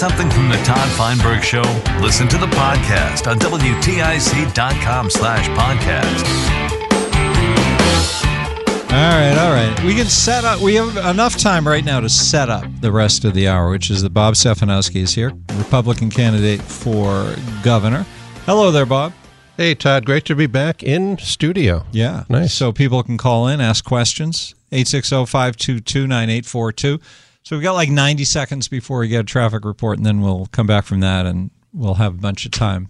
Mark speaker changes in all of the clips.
Speaker 1: Something from the Todd Feinberg Show? Listen to the podcast on WTIC.com slash podcast.
Speaker 2: All right, all right. We can set up. We have enough time right now to set up the rest of the hour, which is that Bob Stefanowski is here, Republican candidate for governor. Hello there, Bob.
Speaker 3: Hey, Todd. Great to be back in studio.
Speaker 2: Yeah,
Speaker 3: Nice.
Speaker 2: So people can call in, ask questions. 860-522-9842. So we've got like 90 seconds before we get a traffic report, and then we'll come back from that, and we'll have a bunch of time.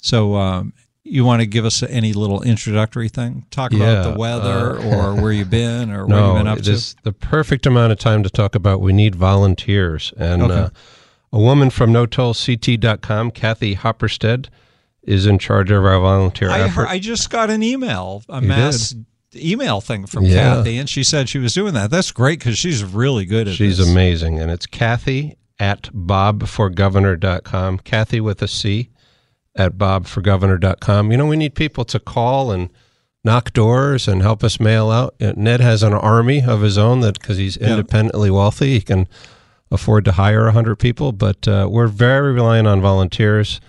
Speaker 2: So um, you want to give us any little introductory thing? Talk
Speaker 3: Yeah,
Speaker 2: about the weather, or where you've been, or what
Speaker 3: No,
Speaker 2: you've been up to.
Speaker 3: the perfect amount of time to talk about we need volunteers. And
Speaker 2: Okay.
Speaker 3: uh, a woman from NoTollCT.com, Kathy Hopperstead, is in charge of our volunteer
Speaker 2: I,
Speaker 3: effort.
Speaker 2: heard, I just got an email, a
Speaker 3: You
Speaker 2: mass email thing from
Speaker 3: Yeah.
Speaker 2: Kathy, and she said she was doing that. That's great because she's really good at
Speaker 3: She's
Speaker 2: this.
Speaker 3: amazing. And it's Kathy at bobforgovernor.com. Kathy with a C at bobforgovernor.com. You know, we need people to call and knock doors and help us mail out. Uh, Ned has an army of his own that because he's independently wealthy, he can afford to hire 100 people. But uh, we're very reliant on volunteers.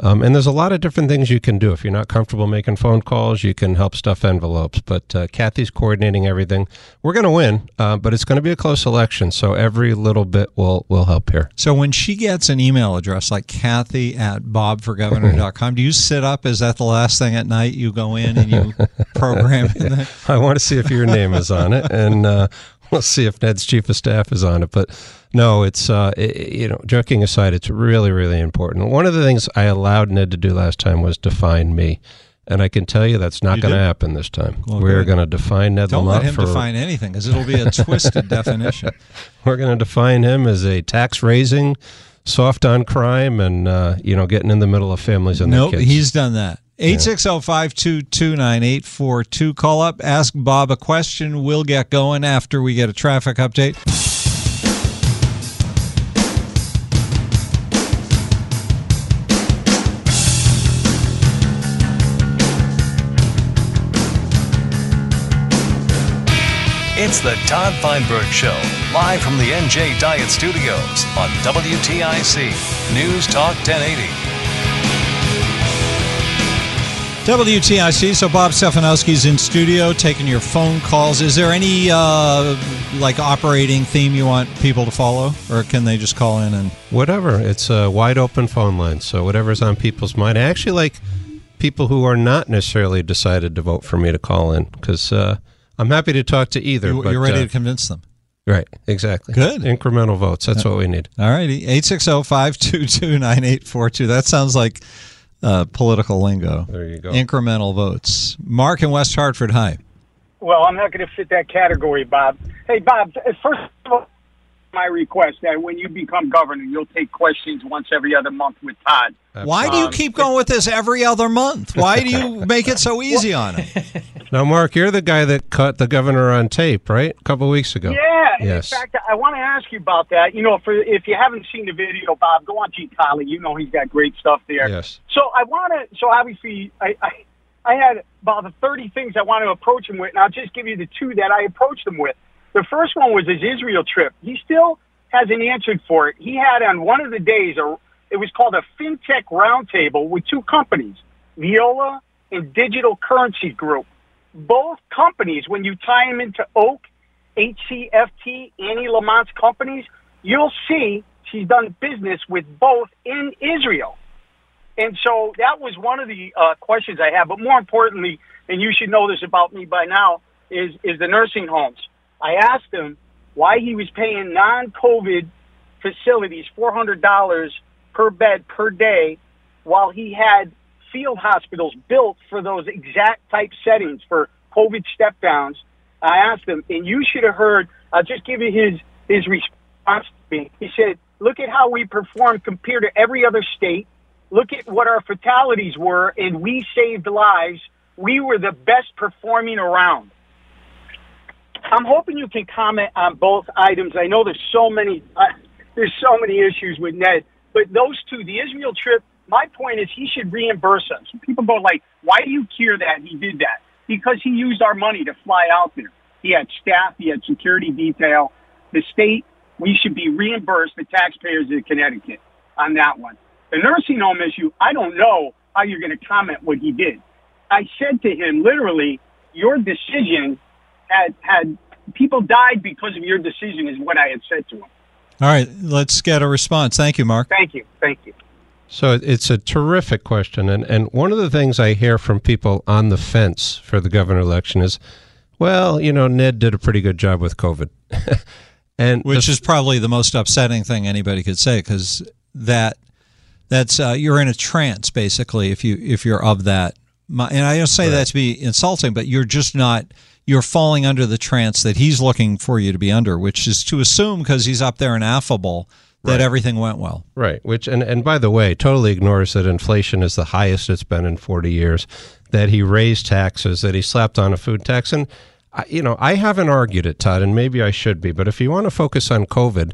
Speaker 3: Um, and there's a lot of different things you can do. If you're not comfortable making phone calls, you can help stuff envelopes. But uh, Kathy's coordinating everything. We're going to win, uh, but it's going to be a close election. So every little bit will will help here.
Speaker 2: So when she gets an email address like Kathy at bobforgovernor.com, do you sit up? Is that the last thing at night you go in and you program in?
Speaker 3: I want to see if your name is on it, and uh, we'll see if Ned's chief of staff is on it. But no, it's uh, i you know, joking aside, it's really really important. One of the things I allowed Ned to do last time was define me. And I can tell you that's not going to happen this time.
Speaker 2: Well,
Speaker 3: We're going to define Ned
Speaker 2: Don't
Speaker 3: Lamont
Speaker 2: let him
Speaker 3: for
Speaker 2: define anything because it'll be a twisted definition.
Speaker 3: We're going to define him as a tax raising, soft on crime, and uh, you know, getting in the middle of families and
Speaker 2: Nope,
Speaker 3: their kids.
Speaker 2: he's done that. 860-522-9842. Call up, ask Bob a question. We'll get going after we get a traffic update.
Speaker 1: It's the Todd Feinberg Show, live from the NJ Diet Studios on WTIC News Talk 1080.
Speaker 2: WTIC. So Bob Stefanowski's in studio taking your phone calls. Is there any uh, like operating theme you want people to follow, or can they just call in and?
Speaker 3: whatever. It's a wide open phone line, so whatever's on people's mind. I actually like people who are not necessarily decided to vote for me to call in because uh, I'm happy to talk to either.
Speaker 2: You,
Speaker 3: but,
Speaker 2: you're ready
Speaker 3: uh,
Speaker 2: to convince them.
Speaker 3: right? Exactly.
Speaker 2: Good.
Speaker 3: Incremental votes. That's what we need.
Speaker 2: All righty. 860-522-9842. That sounds like uh, political lingo.
Speaker 3: There you go.
Speaker 2: Incremental votes. Mark in West Hartford. Hi.
Speaker 4: Well, I'm not going to fit that category, Bob. Hey, Bob, first of all, my request that when you become governor, you'll take questions once every other month with Todd.
Speaker 2: Why do you um, keep going with this every other month? Why do you make it so easy on him?
Speaker 3: Now, Mark, you're the guy that cut the governor on tape, right? A couple weeks ago.
Speaker 4: Yeah,
Speaker 3: Yes.
Speaker 4: in fact, I want to ask you about that. You know, for if you haven't seen the video, Bob, go on G Collie. You know he's got great stuff there.
Speaker 3: Yes.
Speaker 4: So I want to. So obviously, I, I I had about the 30 things I want to approach him with, and I'll just give you the two that I approached him with. The first one was his Israel trip. He still hasn't answered for it. He had on one of the days, a, it was called a FinTech Roundtable with two companies, Viola and Digital Currency Group. Both companies, when you tie them into Oak, HCFT, Annie Lamont's companies, you'll see she's done business with both in Israel. And so that was one of the uh, questions I had. But more importantly, and you should know this about me by now, is, is the nursing homes. I asked him why he was paying non-COVID facilities $400 per bed per day while he had field hospitals built for those exact type settings for COVID step downs. I asked him, and you should have heard, I'll just give you his, his response to me. He said, look at how we perform compared to every other state. Look at what our fatalities were, and we saved lives. We were the best performing around. I'm hoping you can comment on both items. I know there's so many, uh, there's so many issues with Ned, but those two, the Israel trip, my point is he should reimburse us. People go like, why do you care that he did that? Because he used our money to fly out there. He had staff, he had security detail. The state, we should be reimbursed, the taxpayers of Connecticut, on that one. The nursing home issue, I don't know how you're going to comment what he did. I said to him, literally, your decision had had people died because of your decision, is what I had said to him.
Speaker 2: All right, let's get a response. Thank you, Mark.
Speaker 4: Thank you. Thank you.
Speaker 3: So it's a terrific question, and and one of the things I hear from people on the fence for the governor election is, well, you know, Ned did a pretty good job with COVID,
Speaker 2: and which the, is probably the most upsetting thing anybody could say because that that's uh, you're in a trance basically if you if you're of that. And I don't say right. that to be insulting, but you're just not you're falling under the trance that he's looking for you to be under, which is to assume because he's up there and affable that right. everything went well.
Speaker 3: Right. Which and and by the way, totally ignores that inflation is the highest it's been in 40 years, that he raised taxes, that he slapped on a food tax and I, you know, I haven't argued it, Todd, and maybe I should be, but if you want to focus on COVID,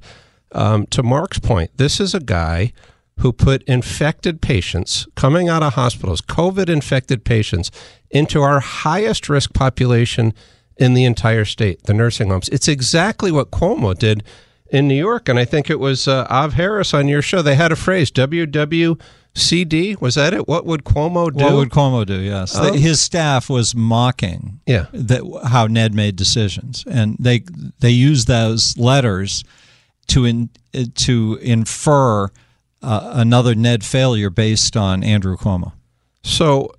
Speaker 3: um, to Mark's point, this is a guy who put infected patients coming out of hospitals, COVID infected patients, into our highest risk population in the entire state, the nursing homes. It's exactly what Cuomo did in New York. And I think it was uh, Av Harris on your show. They had a phrase, WWCD. Was that it? What would Cuomo do?
Speaker 2: What would Cuomo do? Yes. Oh. His staff was mocking
Speaker 3: yeah.
Speaker 2: that, how Ned made decisions. And they, they used those letters to, in, to infer uh, another Ned failure based on Andrew Cuomo.
Speaker 3: So,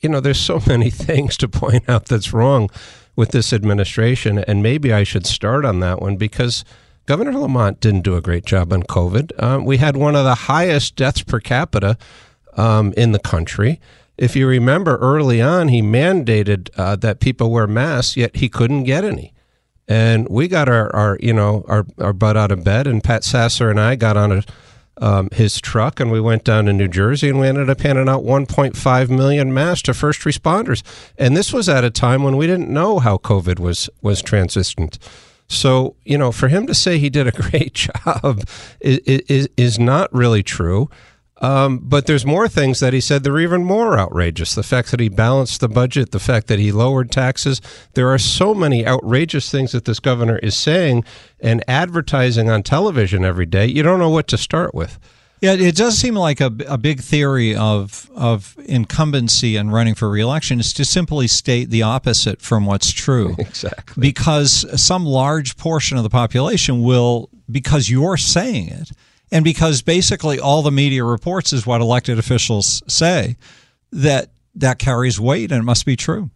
Speaker 3: you know, there's so many things to point out that's wrong with this administration, and maybe I should start on that one because Governor Lamont didn't do a great job on COVID. Um, we had one of the highest deaths per capita um, in the country. If you remember early on, he mandated uh, that people wear masks, yet he couldn't get any. And we got our, our you know, our, our butt out of bed, and Pat Sasser and I got on a um, his truck, and we went down to New Jersey, and we ended up handing out 1.5 million masks to first responders. And this was at a time when we didn't know how COVID was was transitioned. So you know, for him to say he did a great job is is, is not really true. Um, but there's more things that he said that are even more outrageous. The fact that he balanced the budget, the fact that he lowered taxes. There are so many outrageous things that this governor is saying and advertising on television every day. You don't know what to start with.
Speaker 2: Yeah, it does seem like a, a big theory of of incumbency and running for reelection is to simply state the opposite from what's true.
Speaker 3: Exactly.
Speaker 2: Because some large portion of the population will, because you're saying it, and because basically all the media reports is what elected officials say, that that carries weight and it must be true.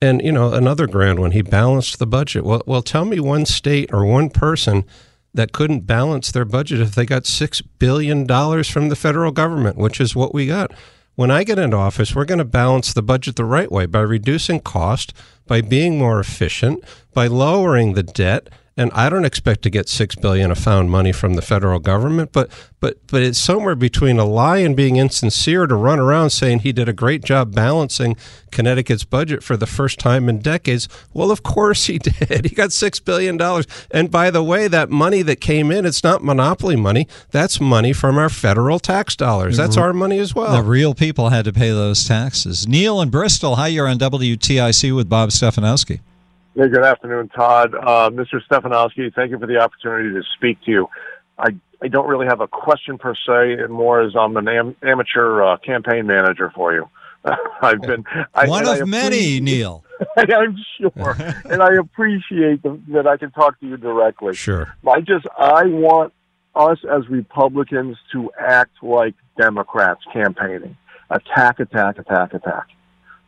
Speaker 3: And you know, another grand one, he balanced the budget. Well, well, tell me one state or one person that couldn't balance their budget if they got six billion dollars from the federal government, which is what we got. When I get into office, we're going to balance the budget the right way by reducing cost, by being more efficient, by lowering the debt, and I don't expect to get six billion of found money from the federal government, but but but it's somewhere between a lie and being insincere to run around saying he did a great job balancing Connecticut's budget for the first time in decades. Well, of course he did. He got six billion dollars, and by the way, that money that came in, it's not monopoly money. That's money from our federal tax dollars. That's our money as well.
Speaker 2: The real people had to pay those taxes. Neil in Bristol, hi, you're on WTIC with Bob Stefanowski.
Speaker 5: Hey, good afternoon, Todd. Uh, Mr. Stefanowski, thank you for the opportunity to speak to you. I, I don't really have a question per se, and more as I'm an am- amateur uh, campaign manager for you. I've been
Speaker 2: I, one of many, Neil.
Speaker 5: I'm sure, and I appreciate the, that I can talk to you directly.
Speaker 3: Sure.
Speaker 5: I just I want us as Republicans to act like Democrats campaigning. Attack, attack, attack, attack.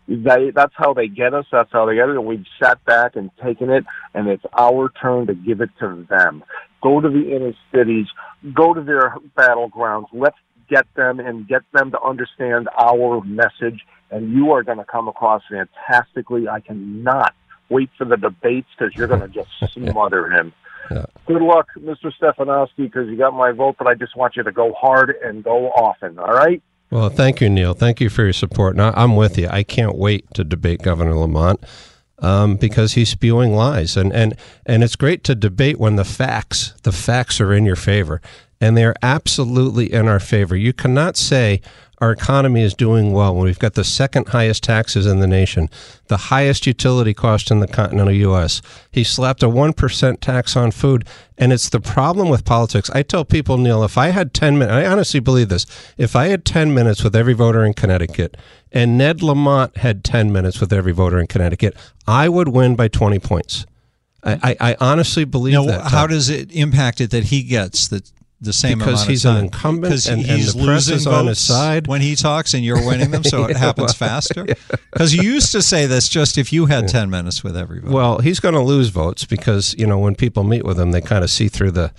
Speaker 5: They, that's how they get us. That's how they get it. And we've sat back and taken it, and it's our turn to give it to them. Go to the inner cities. Go to their battlegrounds. Let's get them and get them to understand our message. And you are going to come across fantastically. I cannot wait for the debates because you're going to just smother him. Yeah. Good luck, Mr. Stefanowski, because you got my vote, but I just want you to go hard and go often. All right?
Speaker 3: Well, thank you, Neil. Thank you for your support. Now, I'm with you. I can't wait to debate Governor Lamont um, because he's spewing lies, and and and it's great to debate when the facts the facts are in your favor, and they're absolutely in our favor. You cannot say our economy is doing well when we've got the second highest taxes in the nation, the highest utility cost in the continental U.S. He slapped a 1% tax on food. And it's the problem with politics. I tell people, Neil, if I had 10 minutes, I honestly believe this, if I had 10 minutes with every voter in Connecticut and Ned Lamont had 10 minutes with every voter in Connecticut, I would win by 20 points. I, I, honestly believe
Speaker 2: now,
Speaker 3: that.
Speaker 2: How does it impact it that he gets the the same
Speaker 3: because
Speaker 2: he's
Speaker 3: an incumbent because and, he's and the press is on his side.
Speaker 2: when he talks and you're winning them so it happens faster? because you used to say this just if you had yeah. 10 minutes with everybody.
Speaker 3: Well he's going to lose votes because you know when people meet with him they kind of see through the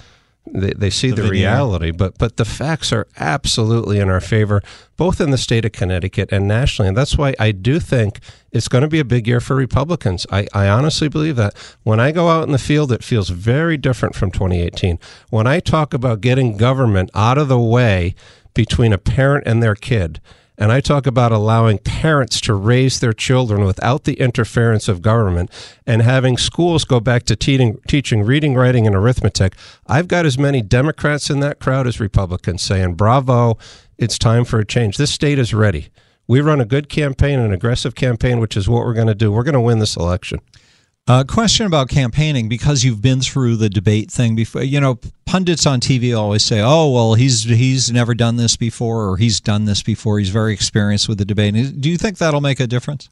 Speaker 3: they, they see the, the reality, but but the facts are absolutely in our favor, both in the state of Connecticut and nationally, and that's why I do think it's going to be a big year for Republicans. I, I honestly believe that. When I go out in the field, it feels very different from 2018. When I talk about getting government out of the way between a parent and their kid and I talk about allowing parents to raise their children without the interference of government and having schools go back to teaching, teaching reading, writing, and arithmetic. I've got as many Democrats in that crowd as Republicans saying, bravo, it's time for a change. This state is ready. We run a good campaign, an aggressive campaign, which is what we're going to do. We're going to win this election.
Speaker 2: A question about campaigning because you've been through the debate thing before. You know, pundits on TV always say, "Oh, well, he's he's never done this before, or he's done this before. He's very experienced with the debate." Do you think that'll make a difference?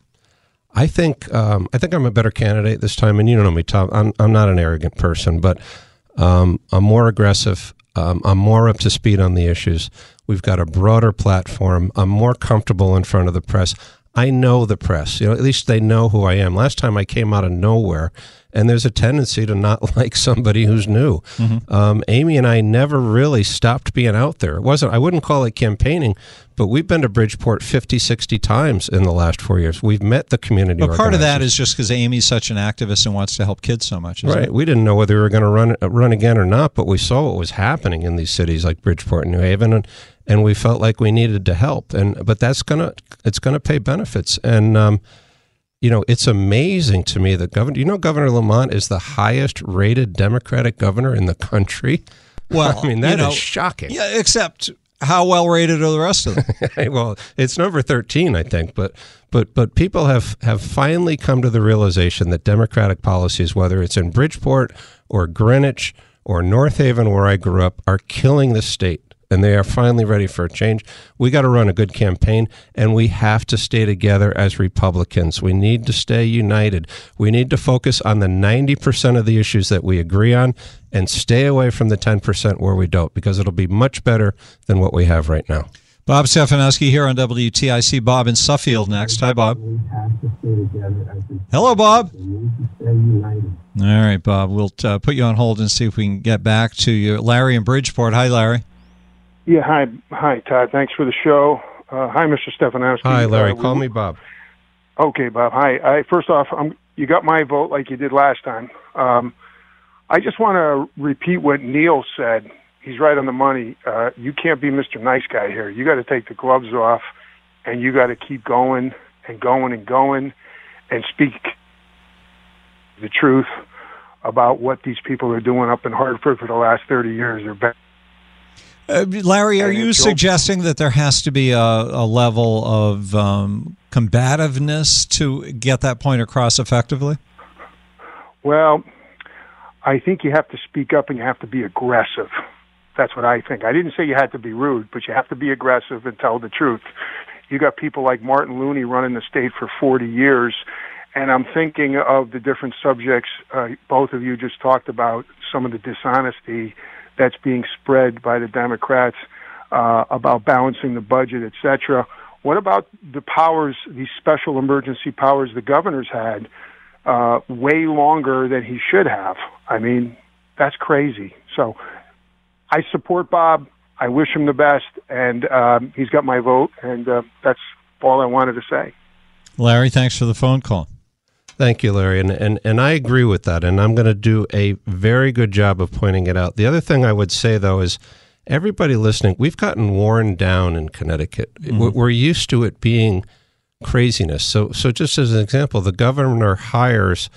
Speaker 3: I think um, I think I'm a better candidate this time, and you don't know me, Tom. I'm I'm not an arrogant person, but um, I'm more aggressive. Um, I'm more up to speed on the issues. We've got a broader platform. I'm more comfortable in front of the press. I know the press. You know, at least they know who I am. Last time I came out of nowhere, and there's a tendency to not like somebody who's new. Mm-hmm. Um, Amy and I never really stopped being out there. It wasn't. I wouldn't call it campaigning, but we've been to Bridgeport 50, 60 times in the last four years. We've met the community.
Speaker 2: But part of that is just because Amy's such an activist and wants to help kids so much.
Speaker 3: Right.
Speaker 2: It?
Speaker 3: We didn't know whether we were going to run run again or not, but we saw what was happening in these cities like Bridgeport and New Haven, and and we felt like we needed to help. And but that's gonna it's gonna pay benefits. And um, you know, it's amazing to me that governor. You know, Governor Lamont is the highest rated Democratic governor in the country.
Speaker 2: Well,
Speaker 3: I mean that
Speaker 2: you know,
Speaker 3: is shocking.
Speaker 2: Yeah, except how well rated are the rest of them?
Speaker 3: well, it's number thirteen, I think, but but but people have have finally come to the realization that Democratic policies, whether it's in Bridgeport or Greenwich or North Haven, where I grew up, are killing the state and they are finally ready for a change. We got to run a good campaign and we have to stay together as Republicans. We need to stay united. We need to focus on the 90% of the issues that we agree on and stay away from the 10% where we don't because it'll be much better than what we have right now.
Speaker 2: Bob Stefanowski here on WTIC. Bob in Suffield next. Hi, Bob. Hello, Bob. All right, Bob. We'll uh, put you on hold and see if we can get back to you. Larry in Bridgeport. Hi, Larry.
Speaker 6: Yeah, hi, hi, Todd. Thanks for the show. Uh, hi, Mr. Stefanowski.
Speaker 3: Hi, Larry. Uh, Call me Bob.
Speaker 6: Okay, Bob. Hi. I, first off, I'm, you got my vote like you did last time. Um, I just want to repeat what Neil said. He's right on the money. Uh, you can't be Mr. Nice Guy here. You got to take the gloves off, and you got to keep going and going and going, and speak the truth about what these people are doing up in Hartford for the last 30 years. They're bad.
Speaker 2: Uh, Larry, are you suggesting that there has to be a, a level of um, combativeness to get that point across effectively?
Speaker 6: Well, I think you have to speak up and you have to be aggressive. That's what I think. I didn't say you had to be rude, but you have to be aggressive and tell the truth. You got people like Martin Looney running the state for 40 years, and I'm thinking of the different subjects uh, both of you just talked about, some of the dishonesty that's being spread by the Democrats uh, about balancing the budget, etc. What about the powers, these special emergency powers the governor's had? uh, way longer than he should have. I mean, that's crazy. So I support Bob. I wish him the best, and um, he's got my vote, and uh, that's all I wanted to say.
Speaker 2: Larry, thanks for the phone call.
Speaker 3: Thank you, Larry. And, and, and I agree with that. And I'm going to do a very good job of pointing it out. The other thing I would say, though, is everybody listening, we've gotten worn down in Connecticut. Mm-hmm. We're used to it being craziness. So, so just as an example, the governor hires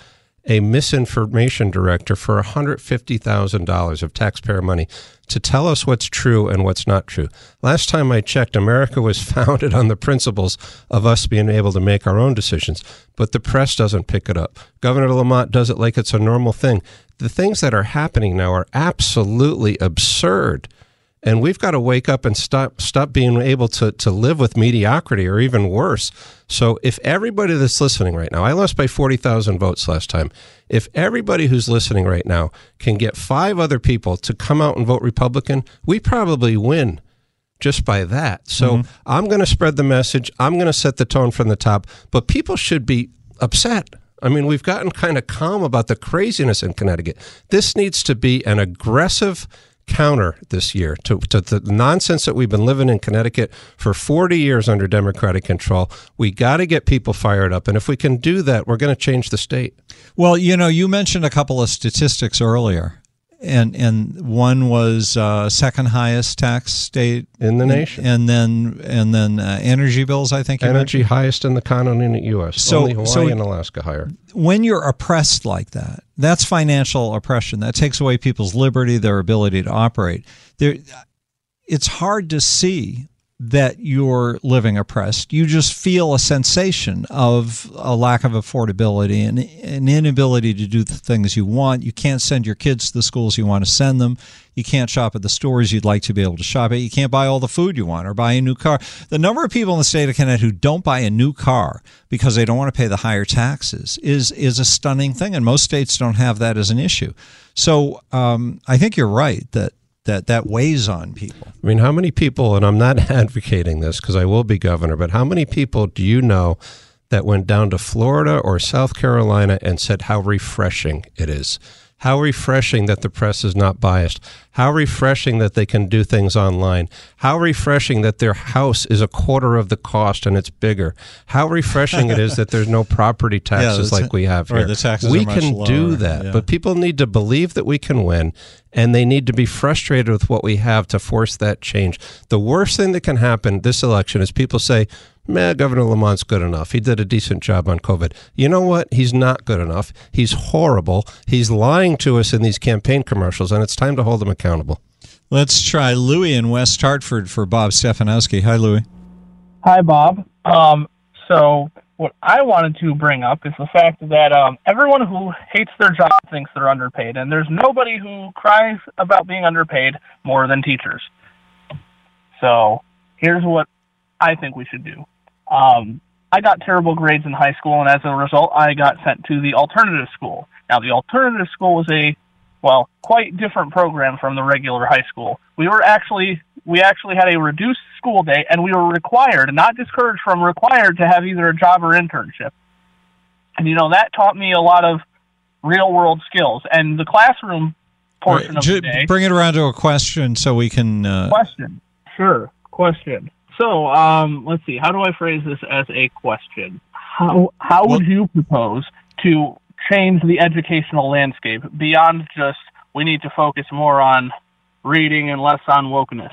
Speaker 3: a misinformation director for $150,000 of taxpayer money to tell us what's true and what's not true. Last time I checked, America was founded on the principles of us being able to make our own decisions, but the press doesn't pick it up. Governor Lamont does it like it's a normal thing. The things that are happening now are absolutely absurd. And we've got to wake up and stop stop being able to, to live with mediocrity or even worse. So if everybody that's listening right now, I lost by 40,000 votes last time. If everybody who's listening right now can get five other people to come out and vote Republican, we probably win just by that. So mm-hmm. I'm going to spread the message. I'm going to set the tone from the top, but people should be upset. I mean, we've gotten kind of calm about the craziness in Connecticut. This needs to be an aggressive counter this year to, to the nonsense that we've been living in Connecticut for 40 years under Democratic control. We got to get people fired up. And if we can do that, we're going to change the state.
Speaker 2: Well, you know, you mentioned a couple of statistics earlier and and one was uh, second highest tax state
Speaker 3: in the nation,
Speaker 2: and then and then uh, energy bills. I think
Speaker 3: energy highest in the continental U.S. So Only Hawaii so and Alaska higher.
Speaker 2: When you're oppressed like that, that's financial oppression. That takes away people's liberty, their ability to operate. There, it's hard to see that you're living oppressed. You just feel a sensation of a lack of affordability and an inability to do the things you want. You can't send your kids to the schools you want to send them. You can't shop at the stores you'd like to be able to shop at. You can't buy all the food you want or buy a new car. The number of people in the state of Connecticut who don't buy a new car because they don't want to pay the higher taxes is is a stunning thing, and most states don't have that as an issue. So um, I think you're right that that that weighs on people.
Speaker 3: I mean, how many people, and I'm not advocating this because I will be governor, but how many people do you know that went down to Florida or South Carolina and said how refreshing it is? How refreshing that the press is not biased. How refreshing that they can do things online. How refreshing that their house is a quarter of the cost and it's bigger. How refreshing it is that there's no property taxes yeah, like we have here.
Speaker 2: The taxes
Speaker 3: we can
Speaker 2: lower.
Speaker 3: do that, yeah. but people need to believe that we can win and they need to be frustrated with what we have to force that change. The worst thing that can happen this election is people say, man, Governor Lamont's good enough. He did a decent job on COVID. You know what? He's not good enough. He's horrible. He's lying to us in these campaign commercials, and it's time to hold him accountable.
Speaker 2: Let's try Louis in West Hartford for Bob Stefanowski. Hi, Louis.
Speaker 7: Hi, Bob. Um, so, what I wanted to bring up is the fact that um, everyone who hates their job thinks they're underpaid, and there's nobody who cries about being underpaid more than teachers. So, here's what I think we should do. Um, I got terrible grades in high school, and as a result, I got sent to the alternative school. Now, the alternative school was a well, quite different program from the regular high school. We were actually we actually had a reduced school day, and we were required, not discouraged from required, to have either a job or internship. And you know that taught me a lot of real world skills. And the classroom portion right, of the day.
Speaker 2: Bring it around to a question so we can. Uh...
Speaker 7: Question. Sure. Question. So, um, let's see. How do I phrase this as a question? How how would you propose to change the educational landscape beyond just we need to focus more on reading and less on wokeness.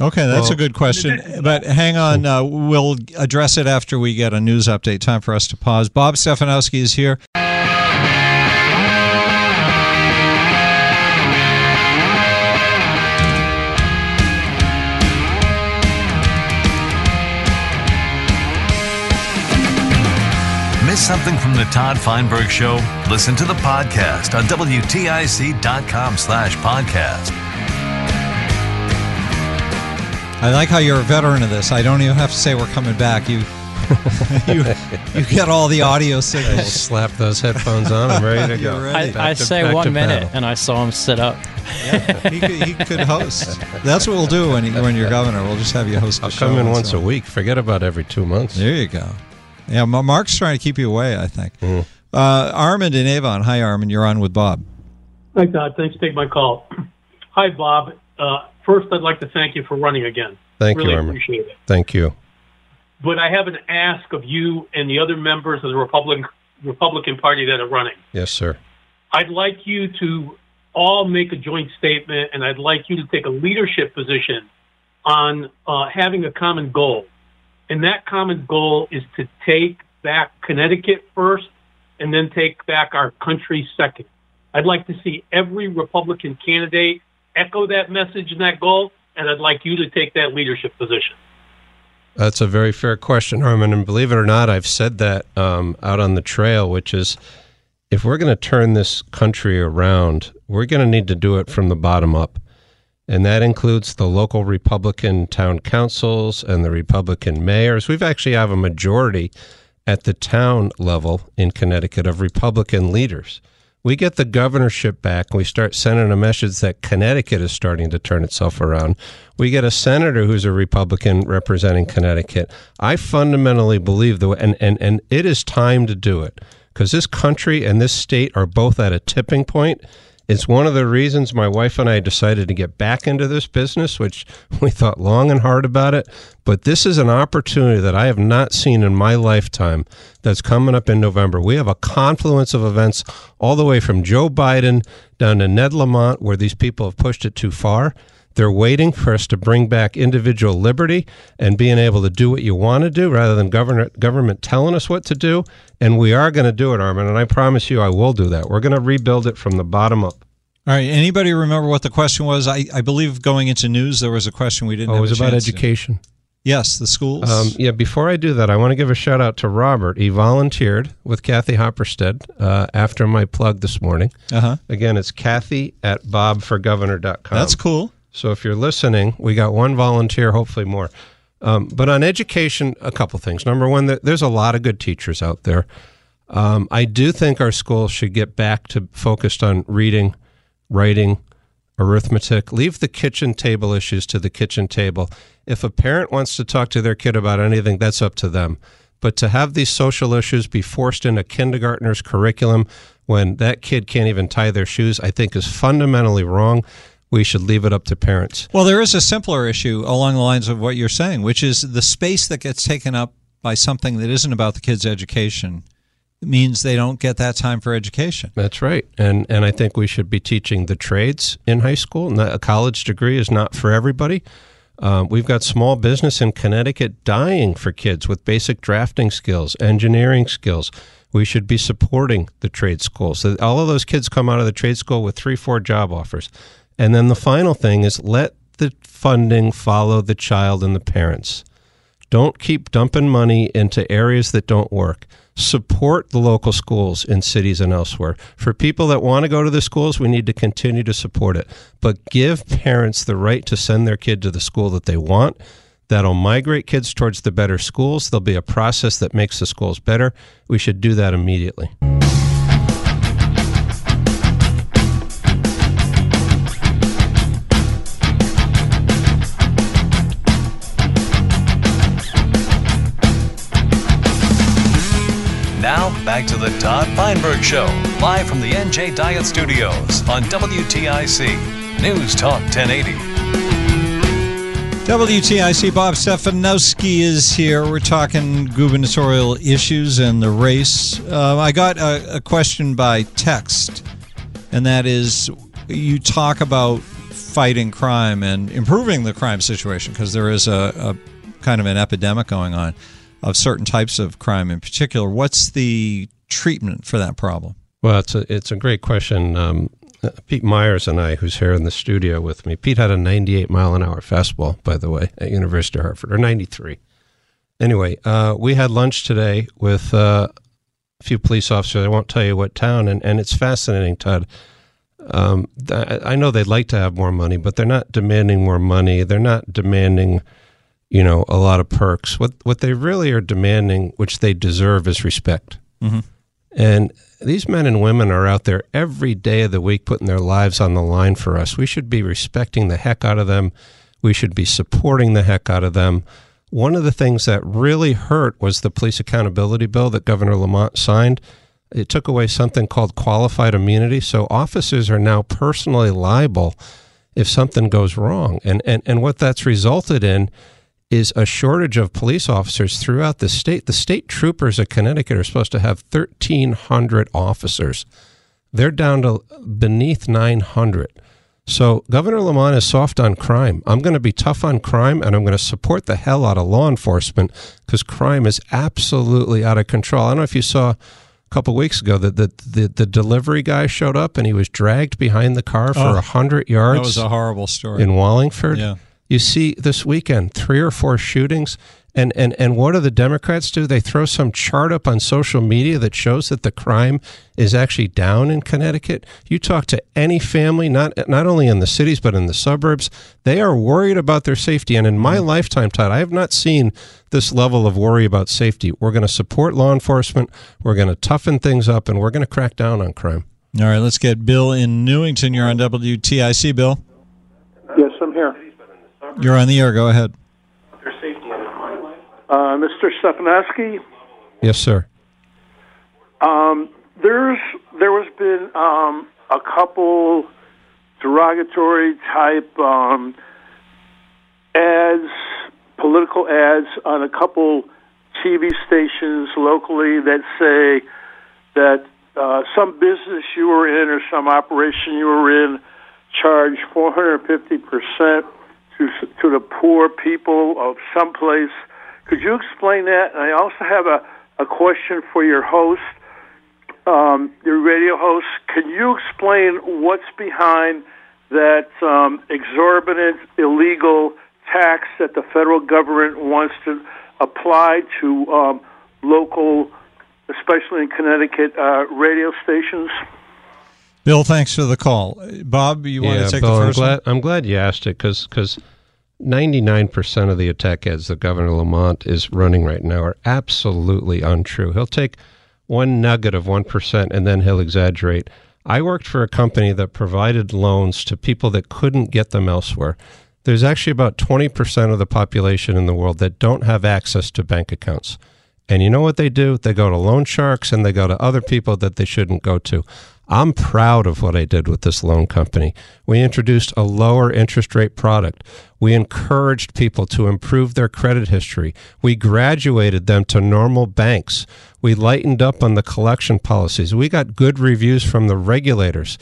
Speaker 2: Okay, that's
Speaker 3: Well-
Speaker 2: a good question. But hang on, uh, we'll address it after we get a news update. Time for us to pause. Bob Stefanowski is here.
Speaker 1: Miss something from the Todd Feinberg Show? Listen to the podcast on WTIC.com slash podcast.
Speaker 2: I like how you're a veteran of this. I don't even have to say we're coming back. You, you, you get all the audio signals.
Speaker 3: I
Speaker 2: signals.
Speaker 3: slap those headphones on. I'm ready to go.
Speaker 2: ready.
Speaker 8: I, I
Speaker 3: to-
Speaker 8: say one minute,
Speaker 3: battle.
Speaker 8: and I saw him sit up.
Speaker 2: he, could, he could host. That's what we'll do when, you, when you're governor. We'll just have you host.
Speaker 3: I'll
Speaker 2: the show
Speaker 3: come in
Speaker 2: once
Speaker 3: once
Speaker 2: in
Speaker 3: a week. Forget about every two months.
Speaker 2: There you go. Yeah, Mark's trying to keep you away. I think.
Speaker 3: Mm.
Speaker 2: Uh, Armand and Avon. Hi, Armand. You're on with Bob.
Speaker 9: Hi, Todd. Thanks for taking my call. Hi, Bob. Uh, first, I'd like to thank you for running again.
Speaker 3: Thank
Speaker 9: really
Speaker 3: you, Armin.
Speaker 9: appreciate it.
Speaker 3: Thank you.
Speaker 9: But I have an ask of you and the other members of the Republican Republican Party that are running.
Speaker 3: Yes, sir.
Speaker 9: I'd like you to all make a joint statement, and I'd like you to take a leadership position on uh, having a common goal. And that common goal is to take back Connecticut first and then take back our country second. I'd like to see every Republican candidate echo that message and that goal, and I'd like you to take that leadership position.
Speaker 3: That's a very fair question, Herman. And believe it or not, I've said that um, out on the trail, which is if we're going to turn this country around, we're going to need to do it from the bottom up. And that includes the local Republican town councils and the Republican mayors. We've actually have a majority at the town level in Connecticut of Republican leaders. We get the governorship back and we start sending a message that Connecticut is starting to turn itself around. We get a senator who's a Republican representing Connecticut. I fundamentally believe the and and and it is time to do it because this country and this state are both at a tipping point. It's one of the reasons my wife and I decided to get back into this business, which we thought long and hard about it. But this is an opportunity that I have not seen in my lifetime that's coming up in November. We have a confluence of events all the way from Joe Biden down to Ned Lamont, where these people have pushed it too far. They're waiting for us to bring back individual liberty and being able to do what you want to do rather than government government telling us what to do. And we are going to do it, Armin. And I promise you, I will do that. We're going to rebuild it from the bottom up.
Speaker 2: All right. Anybody remember what the question was? I, I believe going into news, there was a question we didn't.
Speaker 3: Oh, it was about
Speaker 2: to.
Speaker 3: education.
Speaker 2: Yes, the schools.
Speaker 3: Um, yeah, before I do that, I want to give a shout out to Robert. He volunteered with Kathy Hopperstead uh, after my plug this morning.
Speaker 2: Uh-huh.
Speaker 3: Again, it's Kathy at bobforgovernor.com.
Speaker 2: That's cool.
Speaker 3: So if you're listening, we got one volunteer, hopefully more. Um, but on education, a couple things. Number one, there's a lot of good teachers out there. Um, I do think our schools should get back to focused on reading, writing, arithmetic. Leave the kitchen table issues to the kitchen table. If a parent wants to talk to their kid about anything, that's up to them. But to have these social issues be forced into kindergartner's curriculum when that kid can't even tie their shoes, I think is fundamentally wrong. We should leave it up to parents.
Speaker 2: Well, there is a simpler issue along the lines of what you're saying, which is the space that gets taken up by something that isn't about the kid's education means they don't get that time for education.
Speaker 3: That's right. And and I think we should be teaching the trades in high school. And a college degree is not for everybody. Um, we've got small business in Connecticut dying for kids with basic drafting skills, engineering skills. We should be supporting the trade schools. So all of those kids come out of the trade school with three, four job offers. And then the final thing is let the funding follow the child and the parents. Don't keep dumping money into areas that don't work support the local schools in cities and elsewhere. For people that want to go to the schools, we need to continue to support it. But give parents the right to send their kid to the school that they want. That'll migrate kids towards the better schools. There'll be a process that makes the schools better. We should do that immediately.
Speaker 1: Back to the Todd Feinberg Show, live from the NJ Diet Studios on WTIC News Talk 1080.
Speaker 2: WTIC Bob Stefanowski is here. We're talking gubernatorial issues and the race. Uh, I got a, a question by text, and that is you talk about fighting crime and improving the crime situation because there is a, a kind of an epidemic going on of certain types of crime in particular. What's the treatment for that problem?
Speaker 3: Well, it's a it's a great question. Um, uh, Pete Myers and I, who's here in the studio with me, Pete had a 98 mile an hour fastball, by the way, at University of Hartford, or 93. Anyway, uh, we had lunch today with uh, a few police officers. I won't tell you what town, and, and it's fascinating, Todd. Um, I know they'd like to have more money, but they're not demanding more money. They're not demanding you know, a lot of perks. What what they really are demanding, which they deserve, is respect.
Speaker 2: Mm-hmm.
Speaker 3: And these men and women are out there every day of the week putting their lives on the line for us. We should be respecting the heck out of them. We should be supporting the heck out of them. One of the things that really hurt was the police accountability bill that Governor Lamont signed. It took away something called qualified immunity. So officers are now personally liable if something goes wrong. And, and, and what that's resulted in is a shortage of police officers throughout the state. The state troopers of Connecticut are supposed to have 1,300 officers. They're down to beneath 900. So Governor Lamont is soft on crime. I'm going to be tough on crime and I'm going to support the hell out of law enforcement because crime is absolutely out of control. I don't know if you saw a couple weeks ago that the, the, the, delivery guy showed up and he was dragged behind the car for oh, a oh, hundred yards.
Speaker 2: That was a horrible story
Speaker 3: in Wallingford.
Speaker 2: Yeah.
Speaker 3: You see this weekend three or four shootings. And, and, and what do the Democrats do? They throw some chart up on social media that shows that the crime is actually down in Connecticut. You talk to any family, not, not only in the cities, but in the suburbs, they are worried about their safety. And in my mm-hmm. lifetime, Todd, I have not seen this level of worry about safety. We're going to support law enforcement, we're going to toughen things up, and we're going to crack down on crime.
Speaker 2: All right, let's get Bill in Newington. You're on WTIC, Bill.
Speaker 8: Yes, I'm here.
Speaker 2: You're on the air. Go ahead.
Speaker 8: Uh, Mr. Stefanowski?
Speaker 3: Yes, sir.
Speaker 8: Um, there's there has been um, a couple derogatory type um, ads, political ads on a couple TV stations locally that say that uh, some business you were in or some operation you were in charged 450 percent to to the poor people of some place. Could you explain that? And I also have a, a question for your host. um, your radio host. Can you explain what's behind that um, exorbitant, illegal tax that the federal government wants to apply to um, local, especially in Connecticut, uh, radio stations?
Speaker 2: Bill, thanks for the call. Bob, you want
Speaker 3: yeah,
Speaker 2: to take
Speaker 3: Bill,
Speaker 2: the
Speaker 3: I'm
Speaker 2: first
Speaker 3: glad,
Speaker 2: one?
Speaker 3: I'm glad you asked it because 99% of the attack ads that Governor Lamont is running right now are absolutely untrue. He'll take one nugget of 1% and then he'll exaggerate. I worked for a company that provided loans to people that couldn't get them elsewhere. There's actually about 20% of the population in the world that don't have access to bank accounts. And you know what they do? They go to loan sharks and they go to other people that they shouldn't go to. I'm proud of what I did with this loan company. We introduced a lower interest rate product. We encouraged people to improve their credit history. We graduated them to normal banks. We lightened up on the collection policies. We got good reviews from the regulators.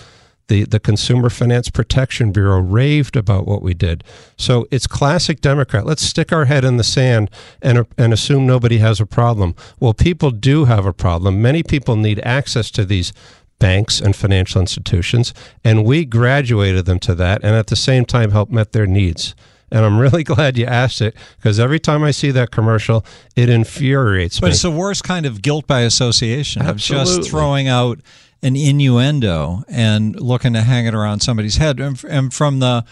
Speaker 3: The, the Consumer Finance Protection Bureau raved about what we did. So it's classic Democrat. Let's stick our head in the sand and, and assume nobody has a problem. Well, people do have a problem. Many people need access to these banks and financial institutions, and we graduated them to that and at the same time helped met their needs. And I'm really glad you asked it because every time I see that commercial, it infuriates
Speaker 2: But
Speaker 3: me.
Speaker 2: But it's the worst kind of guilt by association of just throwing out an innuendo and looking to hang it around somebody's head. And from the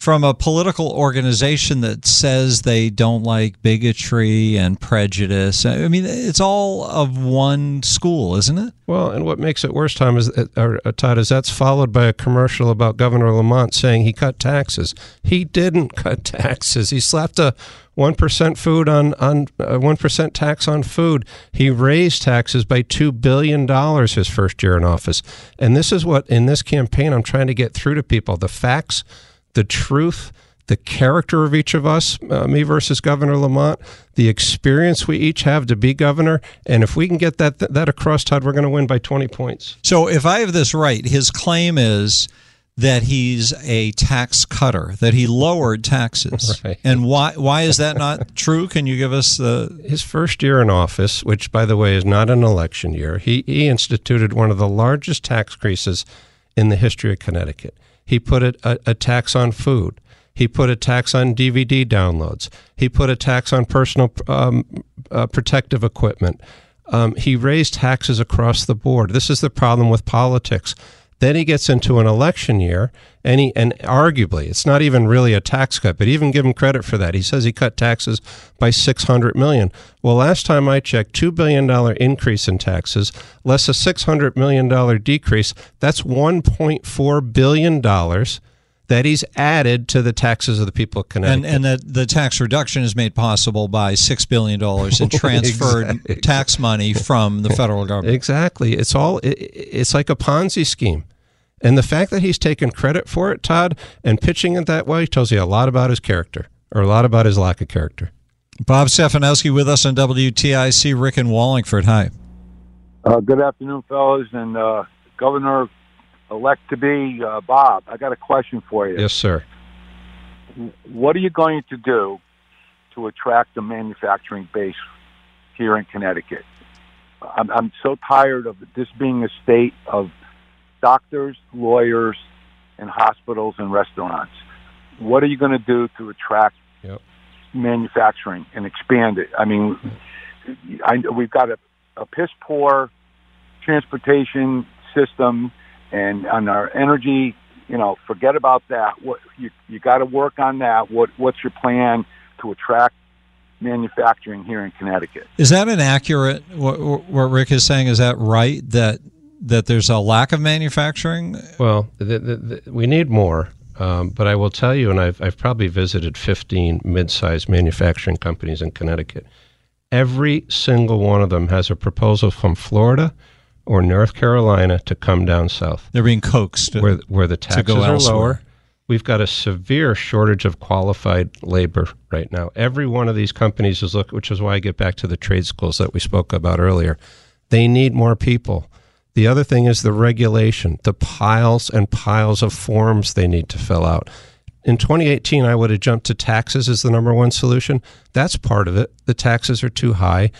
Speaker 2: from a political organization that says they don't like bigotry and prejudice. I mean, it's all of one school, isn't it?
Speaker 3: Well, and what makes it worse, Tom, is or, uh, Todd, is that's followed by a commercial about Governor Lamont saying he cut taxes. He didn't cut taxes. He slapped a one percent food on on one tax on food. He raised taxes by two billion dollars his first year in office. And this is what in this campaign I'm trying to get through to people: the facts, the truth. The character of each of us, uh, me versus Governor Lamont, the experience we each have to be governor, and if we can get that that across, Todd, we're going to win by twenty points.
Speaker 2: So, if I have this right, his claim is that he's a tax cutter, that he lowered taxes.
Speaker 3: Right.
Speaker 2: And why why is that not true? Can you give us the
Speaker 3: his first year in office, which by the way is not an election year, he, he instituted one of the largest tax increases in the history of Connecticut. He put a, a, tax on food. He put a tax on DVD downloads. He put a tax on personal um, uh, protective equipment. Um, he raised taxes across the board. This is the problem with politics. Then he gets into an election year, and he and arguably it's not even really a tax cut, but even give him credit for that. He says he cut taxes by six hundred million. Well, last time I checked, two billion dollar increase in taxes, less a six hundred million dollar decrease. That's one point four billion dollars that he's added to the taxes of the people of Connecticut.
Speaker 2: and and that the tax reduction is made possible by six billion dollars in transferred
Speaker 3: Exactly.
Speaker 2: tax money from the federal government.
Speaker 3: Exactly. It's all it, it's like a Ponzi scheme. And the fact that he's taken credit for it, Todd, and pitching it that way tells you a lot about his character or a lot about his lack of character.
Speaker 2: Bob Stefanowski with us on WTIC. Rick and Wallingford. Hi.
Speaker 10: Uh, good afternoon, fellas, and uh, Governor elect to be uh, Bob. I got a question for you.
Speaker 3: Yes, sir.
Speaker 10: What are you going to do to attract a manufacturing base here in Connecticut? I'm, I'm so tired of this being a state of doctors, lawyers, and hospitals and restaurants. What are you going to do to attract
Speaker 3: Yep.
Speaker 10: manufacturing and expand it? I mean, I, we've got a, a piss poor transportation system, and on our energy, you know, forget about that. What you you got to work on that. What what's your plan to attract manufacturing here in Connecticut?
Speaker 2: Is that an accurate what, what Rick is saying? Is that right? That that there's a lack of manufacturing?
Speaker 3: Well, the, the, the, we need more. Um, but I will tell you, and I've, I've probably visited 15 mid sized manufacturing companies in Connecticut. Every single one of them has a proposal from Florida or North Carolina to come down south.
Speaker 2: They're being coaxed
Speaker 3: where, where the
Speaker 2: to
Speaker 3: taxes
Speaker 2: go
Speaker 3: are
Speaker 2: elsewhere.
Speaker 3: lower. We've got a severe shortage of qualified labor right now. Every one of these companies is look, which is why I get back to the trade schools that we spoke about earlier. They need more people. The other thing is the regulation, the piles and piles of forms they need to fill out. In 2018, I would have jumped to taxes as the number one solution. That's part of it. The taxes are too high.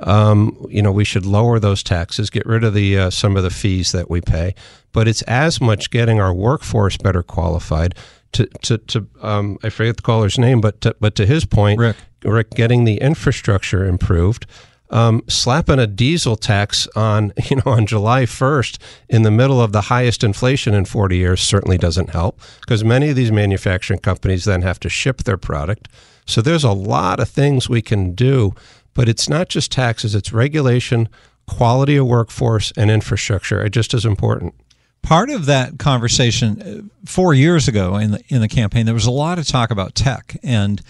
Speaker 3: Um, you know, we should lower those taxes, get rid of the uh, some of the fees that we pay. But it's as much getting our workforce better qualified. To to, to um, I forget the caller's name, but to, but to his point,
Speaker 2: Rick,
Speaker 3: Rick getting the infrastructure improved. Um, slapping a diesel tax on you know on July 1st in the middle of the highest inflation in 40 years certainly doesn't help because many of these manufacturing companies then have to ship their product. So there's a lot of things we can do but it's not just taxes, it's regulation, quality of workforce, and infrastructure are just as important.
Speaker 2: Part of that conversation uh, four years ago in the in the campaign, there was a lot of talk about tech and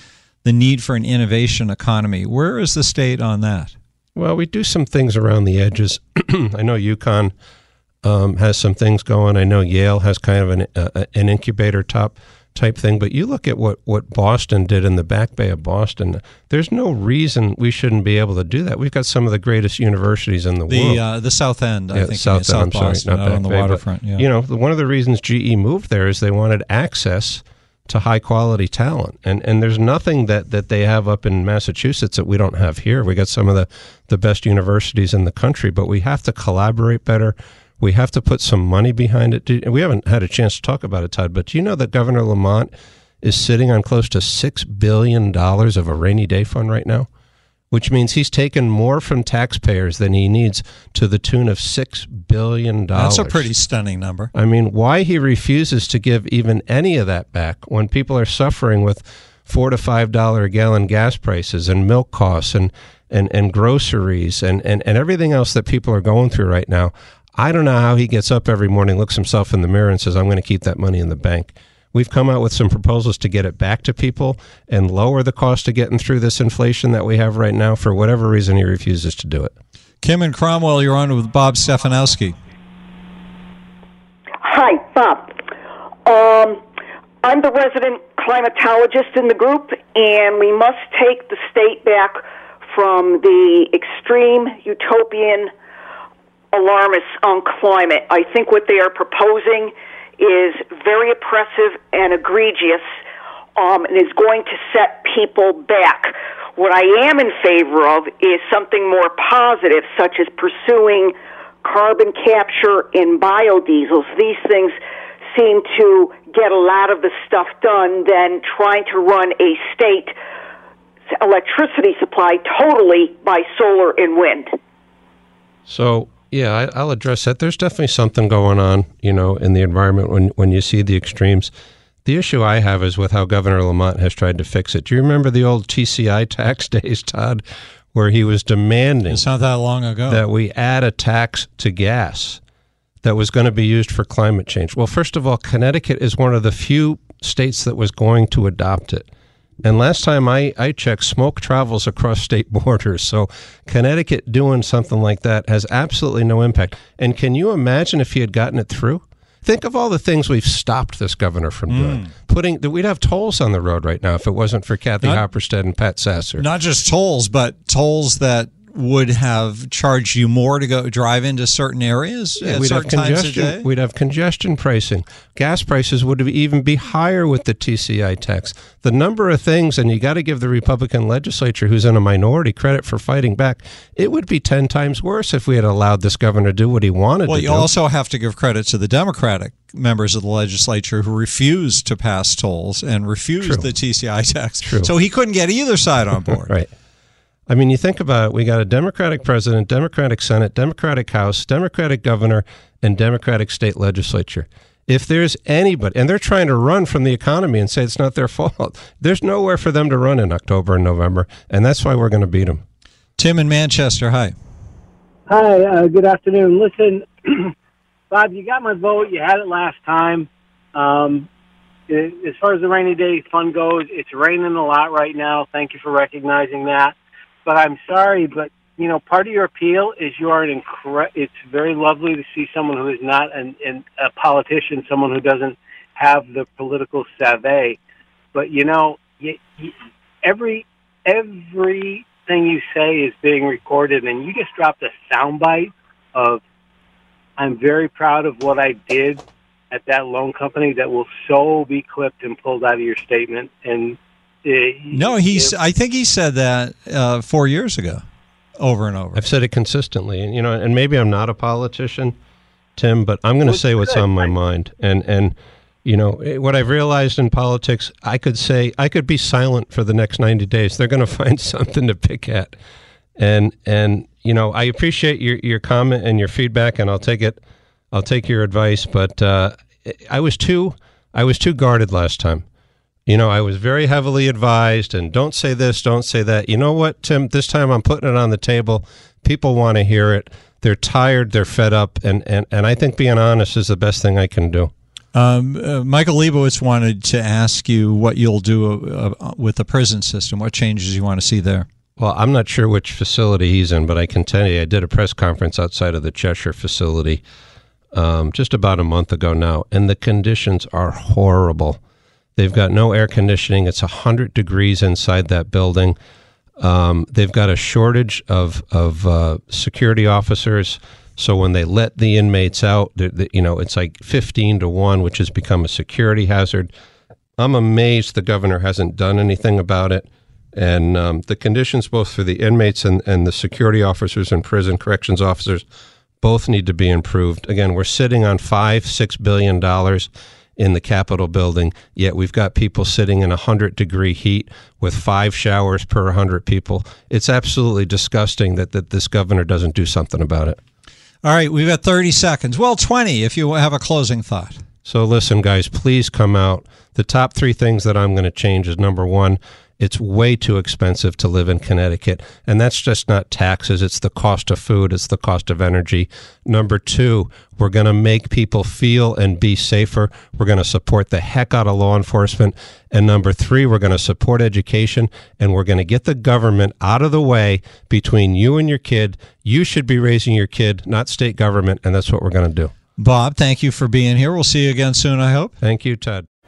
Speaker 2: the need for an innovation economy. Where is the state on that?
Speaker 3: Well, we do some things around the edges. I know UConn um, has some things going. I know Yale has kind of an uh, an incubator top type thing. But you look at what, what Boston did in the Back Bay of Boston. There's no reason we shouldn't be able to do that. We've got some of the greatest universities in the,
Speaker 2: the
Speaker 3: world.
Speaker 2: Uh, the South End,
Speaker 3: yeah,
Speaker 2: I think.
Speaker 3: South,
Speaker 2: South
Speaker 3: End, I'm
Speaker 2: Boston,
Speaker 3: sorry, not
Speaker 2: on the
Speaker 3: Bay,
Speaker 2: waterfront.
Speaker 3: But,
Speaker 2: yeah.
Speaker 3: You know, the, one of the reasons GE moved there is they wanted access to high quality talent. And and there's nothing that, that they have up in Massachusetts that we don't have here. We got some of the, the best universities in the country, but we have to collaborate better. We have to put some money behind it. We haven't had a chance to talk about it, Todd, but do you know that Governor Lamont is sitting on close to $6 billion of a rainy day fund right now, which means he's taken more from taxpayers than he needs to the tune of $6 billion.
Speaker 2: That's a pretty stunning number.
Speaker 3: I mean, why he refuses to give even any of that back when people are suffering with four to five dollar a gallon gas prices and milk costs and and, and groceries and, and, and everything else that people are going through right now. I don't know how he gets up every morning, looks himself in the mirror, and says, I'm going to keep that money in the bank. We've come out with some proposals to get it back to people and lower the cost of getting through this inflation that we have right now. For whatever reason, he refuses to do it.
Speaker 2: Kim and Cromwell, you're on with Bob Stefanowski.
Speaker 11: Hi, Bob. Um, I'm the resident climatologist in the group, and we must take the state back from the extreme utopian alarmists on climate. I think what they are proposing is very oppressive and egregious um, and is going to set people back. What I am in favor of is something more positive, such as pursuing carbon capture in biodiesels. These things seem to get a lot of the stuff done than trying to run a state electricity supply totally by solar and wind.
Speaker 3: So yeah, I, will address that. There's definitely something going on, you know, in the environment when when you see the extremes. The issue I have is with how Governor Lamont has tried to fix it. Do you remember the old TCI tax days, Todd, where he was demanding
Speaker 2: it's not that long ago
Speaker 3: that we add a tax to gas that was going to be used for climate change? Well, first of all, Connecticut is one of the few states that was going to adopt it. And last time I, I checked, smoke travels across state borders. So Connecticut doing something like that has absolutely no impact. And can you imagine if he had gotten it through? Think of all the things we've stopped this governor from doing.
Speaker 2: Mm.
Speaker 3: Putting we'd have tolls on the road right now if it wasn't for Kathy
Speaker 2: Not-
Speaker 3: Hopperstead and Pat Sasser.
Speaker 2: Not just tolls, but tolls that would have charged you more to go drive into certain areas
Speaker 3: Yeah,
Speaker 2: at
Speaker 3: we'd have
Speaker 2: certain times a
Speaker 3: congestion. We'd have congestion pricing. Gas prices would have even be higher with the TCI tax. The number of things, and you got to give the Republican legislature, who's in a minority, credit for fighting back. It would be ten times worse if we had allowed this governor to do what he wanted to do.
Speaker 2: Well, you
Speaker 3: do.
Speaker 2: also have to give credit to the Democratic members of the legislature who refused to pass tolls and refused
Speaker 3: True.
Speaker 2: the TCI tax.
Speaker 3: True.
Speaker 2: So he couldn't get either side on board.
Speaker 3: right. I mean, you think about it. We got a Democratic president, Democratic Senate, Democratic House, Democratic governor, and Democratic state legislature. If there's anybody, and they're trying to run from the economy and say it's not their fault, there's nowhere for them to run in October and November, and that's why we're going to beat them.
Speaker 2: Tim in Manchester, hi.
Speaker 12: Hi, uh, good afternoon. Listen, Bob, you got my vote. You had it last time. Um, i- as far as the rainy day fund goes, it's raining a lot right now. Thank you for recognizing that. But I'm sorry, but you know, part of your appeal is you are an incre- It's very lovely to see someone who is not an, an, a politician, someone who doesn't have the political savvy. But you know, you, you, every everything you say is being recorded, and you just dropped a soundbite of I'm very proud of what I did at that loan company that will so be clipped and pulled out of your statement. And
Speaker 2: No, he's. I think he said that uh, four years ago. over and over.
Speaker 3: I've said it consistently, and you know, and maybe I'm not a politician, Tim, but I'm going to say what's on my mind. And and you know eh, what I've realized in politics, I could say I could be silent for the next 90 days. They're going to find something to pick at, and and you know I appreciate your your comment and your feedback, and I'll take it. I'll take your advice, but uh, I was too I was too guarded last time. You know, I was very heavily advised, and don't say this, don't say that. You know what, Tim? This time I'm putting it on the table. People want to hear it. They're tired. They're fed up, and and and I think being honest is the best thing I can do.
Speaker 2: Um, uh, Michael Lebowitz wanted to ask you what you'll do uh, uh, with the prison system. What changes you want to see there?
Speaker 3: Well, I'm not sure which facility he's in, but I can tell you I did a press conference outside of the Cheshire facility um, just about a month ago now, and the conditions are horrible. They've got no air conditioning. It's 100 degrees inside that building. Um, they've got a shortage of, of uh, security officers. So when they let the inmates out, they, they, you know, it's like 15 to 1, which has become a security hazard. I'm amazed the governor hasn't done anything about it. And um, the conditions, both for the inmates and, and the security officers and prison corrections officers, both need to be improved. Again, we're sitting on five, six billion dollars in the Capitol building, yet we've got people sitting in 100 degree heat with five showers per 100 people. It's absolutely disgusting that, that this governor doesn't do something about it.
Speaker 2: All right, we've got 30 seconds. Well, 20 if you have a closing thought.
Speaker 3: So, listen, guys, please come out. The top three things that I'm going to change is number one, it's way too expensive to live in Connecticut. And that's just not taxes, it's the cost of food, it's the cost of energy. Number two, we're going to make people feel and be safer. We're going to support the heck out of law enforcement. And number three, we're going to support education and we're going to get the government out of the way between you and your kid. You should be raising your kid, not state government. And that's what we're going to do.
Speaker 2: Bob, thank you for being here. We'll see you again soon, I hope.
Speaker 3: Thank you, Ted.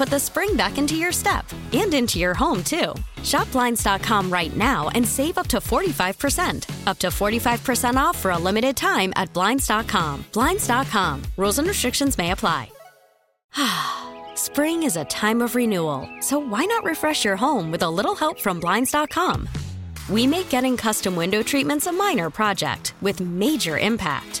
Speaker 13: put the spring back into your step and into your home, too. Shop Blinds.com right now and save up to 45%. Up to 45% off for a limited time at Blinds.com. Blinds.com. Rules and restrictions may apply. Spring is a time of renewal, so why not refresh your home with a little help from Blinds.com? We make getting custom window treatments a minor project with major impact.